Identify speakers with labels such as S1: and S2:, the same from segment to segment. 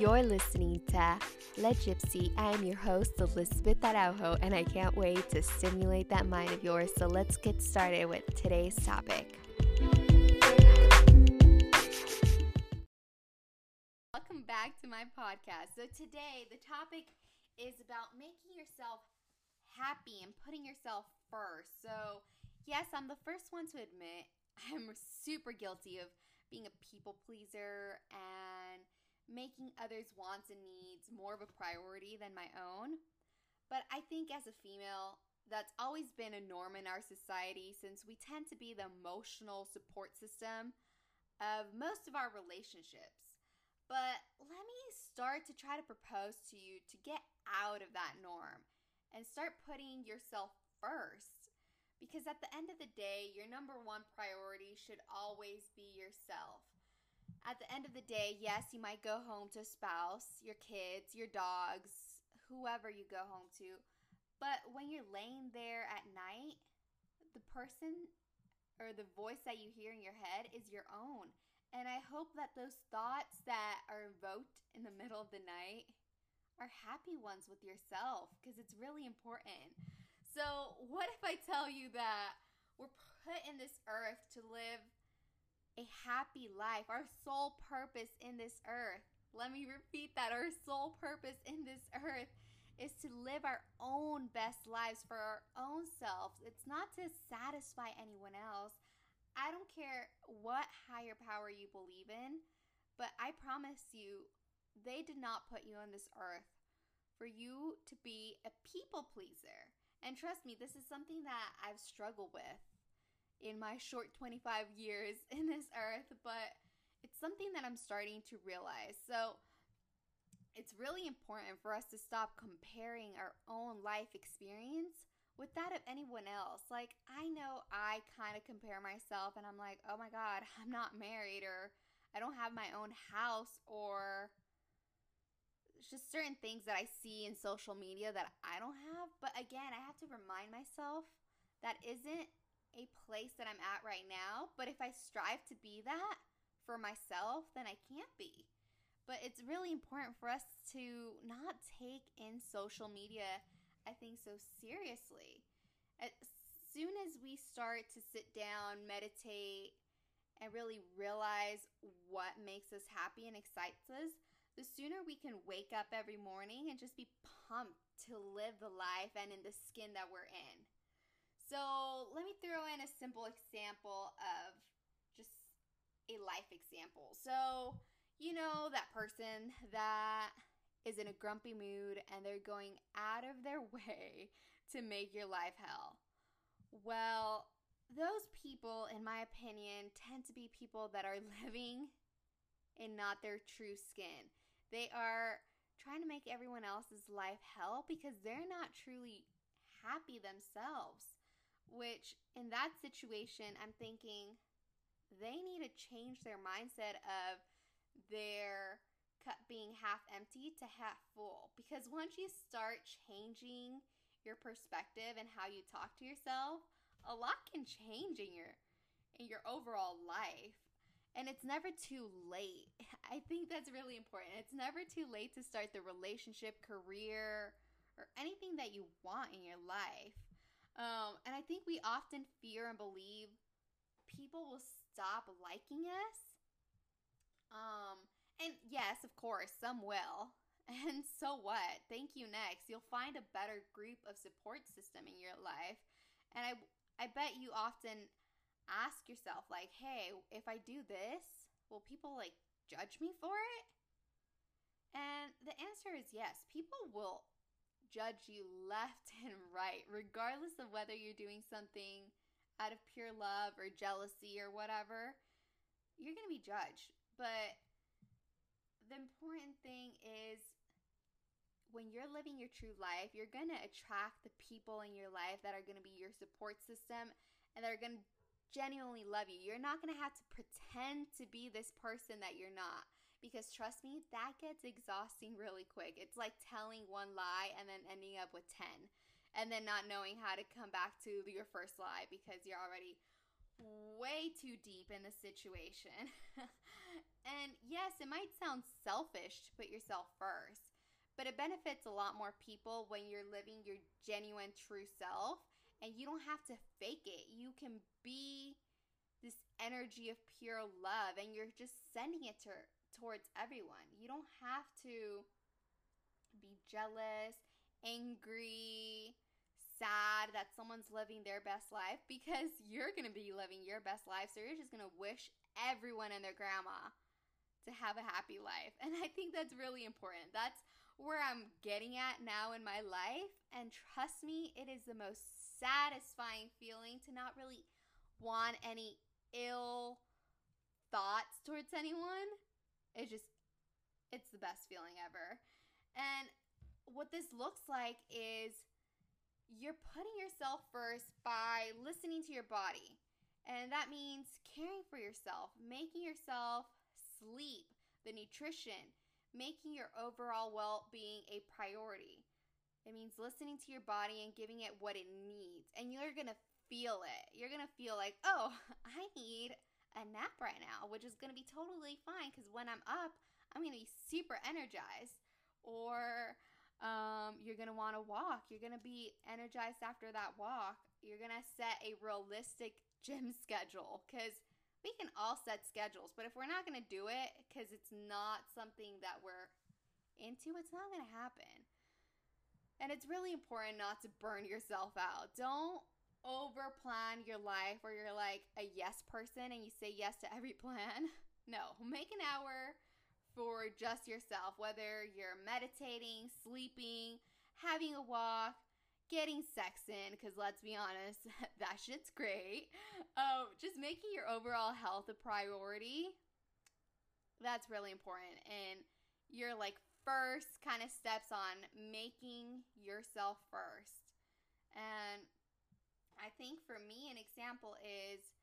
S1: You're listening to Le Gypsy. I am your host, Elizabeth Araujo, and I can't wait to stimulate that mind of yours. So let's get started with today's topic. Welcome back to my podcast. So today, the topic is about making yourself happy and putting yourself first. So, yes, I'm the first one to admit I'm super guilty of being a people pleaser and making others' wants and needs more of a priority than my own. But I think as a female, that's always been a norm in our society since we tend to be the emotional support system of most of our relationships. But let me start to try to propose to you to get out of that norm and start putting yourself first. Because at the end of the day, your number one priority should always be yourself at the end of the day, yes, you might go home to a spouse, your kids, your dogs, whoever you go home to. But when you're laying there at night, the person or the voice that you hear in your head is your own. And I hope that those thoughts that are evoked in the middle of the night are happy ones with yourself because it's really important. So, what if I tell you that we're put in this earth to live a happy life, our sole purpose in this earth. Let me repeat that our sole purpose in this earth is to live our own best lives for our own selves. It's not to satisfy anyone else. I don't care what higher power you believe in, but I promise you, they did not put you on this earth for you to be a people pleaser. And trust me, this is something that I've struggled with in my short 25 years in this earth, but it's something that I'm starting to realize. So it's really important for us to stop comparing our own life experience with that of anyone else. Like, I know I kind of compare myself and I'm like, oh my God, I'm not married or I don't have my own house or just certain things that I see in social media that I don't have. But again, I have to remind myself that isn't a place that I'm at right now, but if I strive to be that for myself, then I can't be. But it's really important for us to not take in social media, I think, so seriously. As soon as we start to sit down, meditate, and really realize what makes us happy and excites us, the sooner we can wake up every morning and just be pumped to live the life and in the skin that we're in. So let me throw in a simple example of just a life example. So, you know, that person that is in a grumpy mood and they're going out of their way to make your life hell. Well, those people, in my opinion, tend to be people that are living in not their true skin. They are trying to make everyone else's life hell because they're not truly happy themselves. Which, in that situation, I'm thinking they need to change their mindset of their cup being half empty to half full. Because once you start changing your perspective and how you talk to yourself, a lot can change in your in your overall life. And it's never too late. I think that's really important. It's never too late to start the relationship, career, or anything that you want in your life. Um, and I think we often fear and believe people will stop liking us. Um, and yes, of course, some will. And so what? Thank you next. You'll find a better group of support system in your life. And I I bet you often ask yourself like, "Hey, if I do this, will people like judge me for it?" And the answer is yes. People will judge you left and right, regardless of whether you're doing something out of pure love or jealousy or whatever. You're going to be judged. But the important thing is when you're living your true life, you're going to attract the people in your life that are going to be your support system and that are going to genuinely love you. You're not going to have to pretend to be this person that you're not because trust me, that gets exhausting really quick. It's like telling one lie and then ending up with 10 and then not knowing how to come back to your first lie because you're already way too deep in the situation. and yes, it might sound selfish to put yourself first, but it benefits a lot more people when you're living your genuine true self and you don't have to fake it. You can be this energy of pure love and you're just sending it to, towards everyone. You don't have to be jealous, angry, sad that someone's living their best life because you're going to be living your best life. So you're just going to wish everyone and their grandma to have a happy life. And I think that's really important. That's where I'm getting at now in my life. And trust me, it is the most satisfying feeling to not really want any ill thoughts towards anyone. It just, it's the best feeling ever. And what this looks like is you're putting yourself first by listening to your body. And that means caring for yourself, making yourself sleep, the nutrition, making your overall well being a priority. It means listening to your body and giving it what it needs. And you're going to feel it. You're going to feel like, oh, I need a nap right now, which is going to be totally fine because when I'm up, I'm going to be super energized. Or um, you're going to want to walk. You're going to be energized after that walk. You're going to set a realistic gym schedule because we can all set schedules, but if we're not going to do it because it's not something that we're into, it's not going to happen. And it's really important not to burn yourself out. Don't over plan your life where you're like a yes person and you say yes to every plan. No, make an hour for just yourself, whether you're meditating, sleeping, having a walk, getting sex in, because let's be honest, that shit's great. Um, just making your overall health a priority. That's really important. And your like first kind of steps on making yourself first. And I think for me, an example is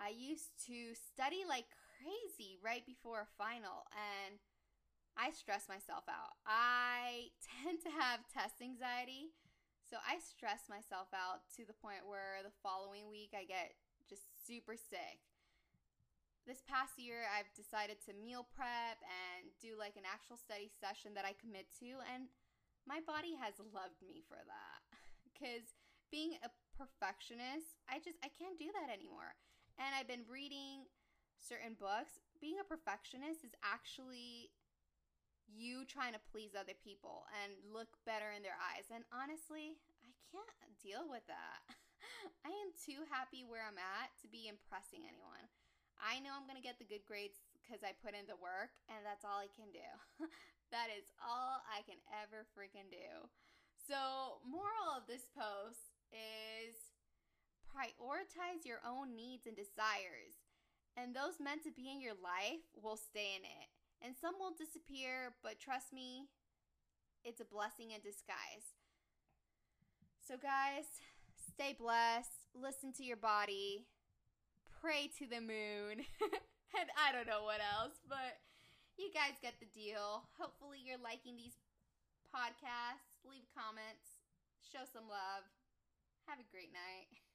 S1: I used to study like crazy right before a final, and I stress myself out. I tend to have test anxiety, so I stress myself out to the point where the following week I get just super sick. This past year, I've decided to meal prep and do like an actual study session that I commit to, and my body has loved me for that. Because being a perfectionist. I just I can't do that anymore. And I've been reading certain books. Being a perfectionist is actually you trying to please other people and look better in their eyes. And honestly, I can't deal with that. I am too happy where I'm at to be impressing anyone. I know I'm going to get the good grades because I put in the work, and that's all I can do. that is all I can ever freaking do. So, moral of this post prioritize your own needs and desires. And those meant to be in your life will stay in it. And some will disappear, but trust me, it's a blessing in disguise. So, guys, stay blessed, listen to your body, pray to the moon, and I don't know what else, but you guys get the deal. Hopefully, you're liking these podcasts. Leave comments, show some love. Have a great night.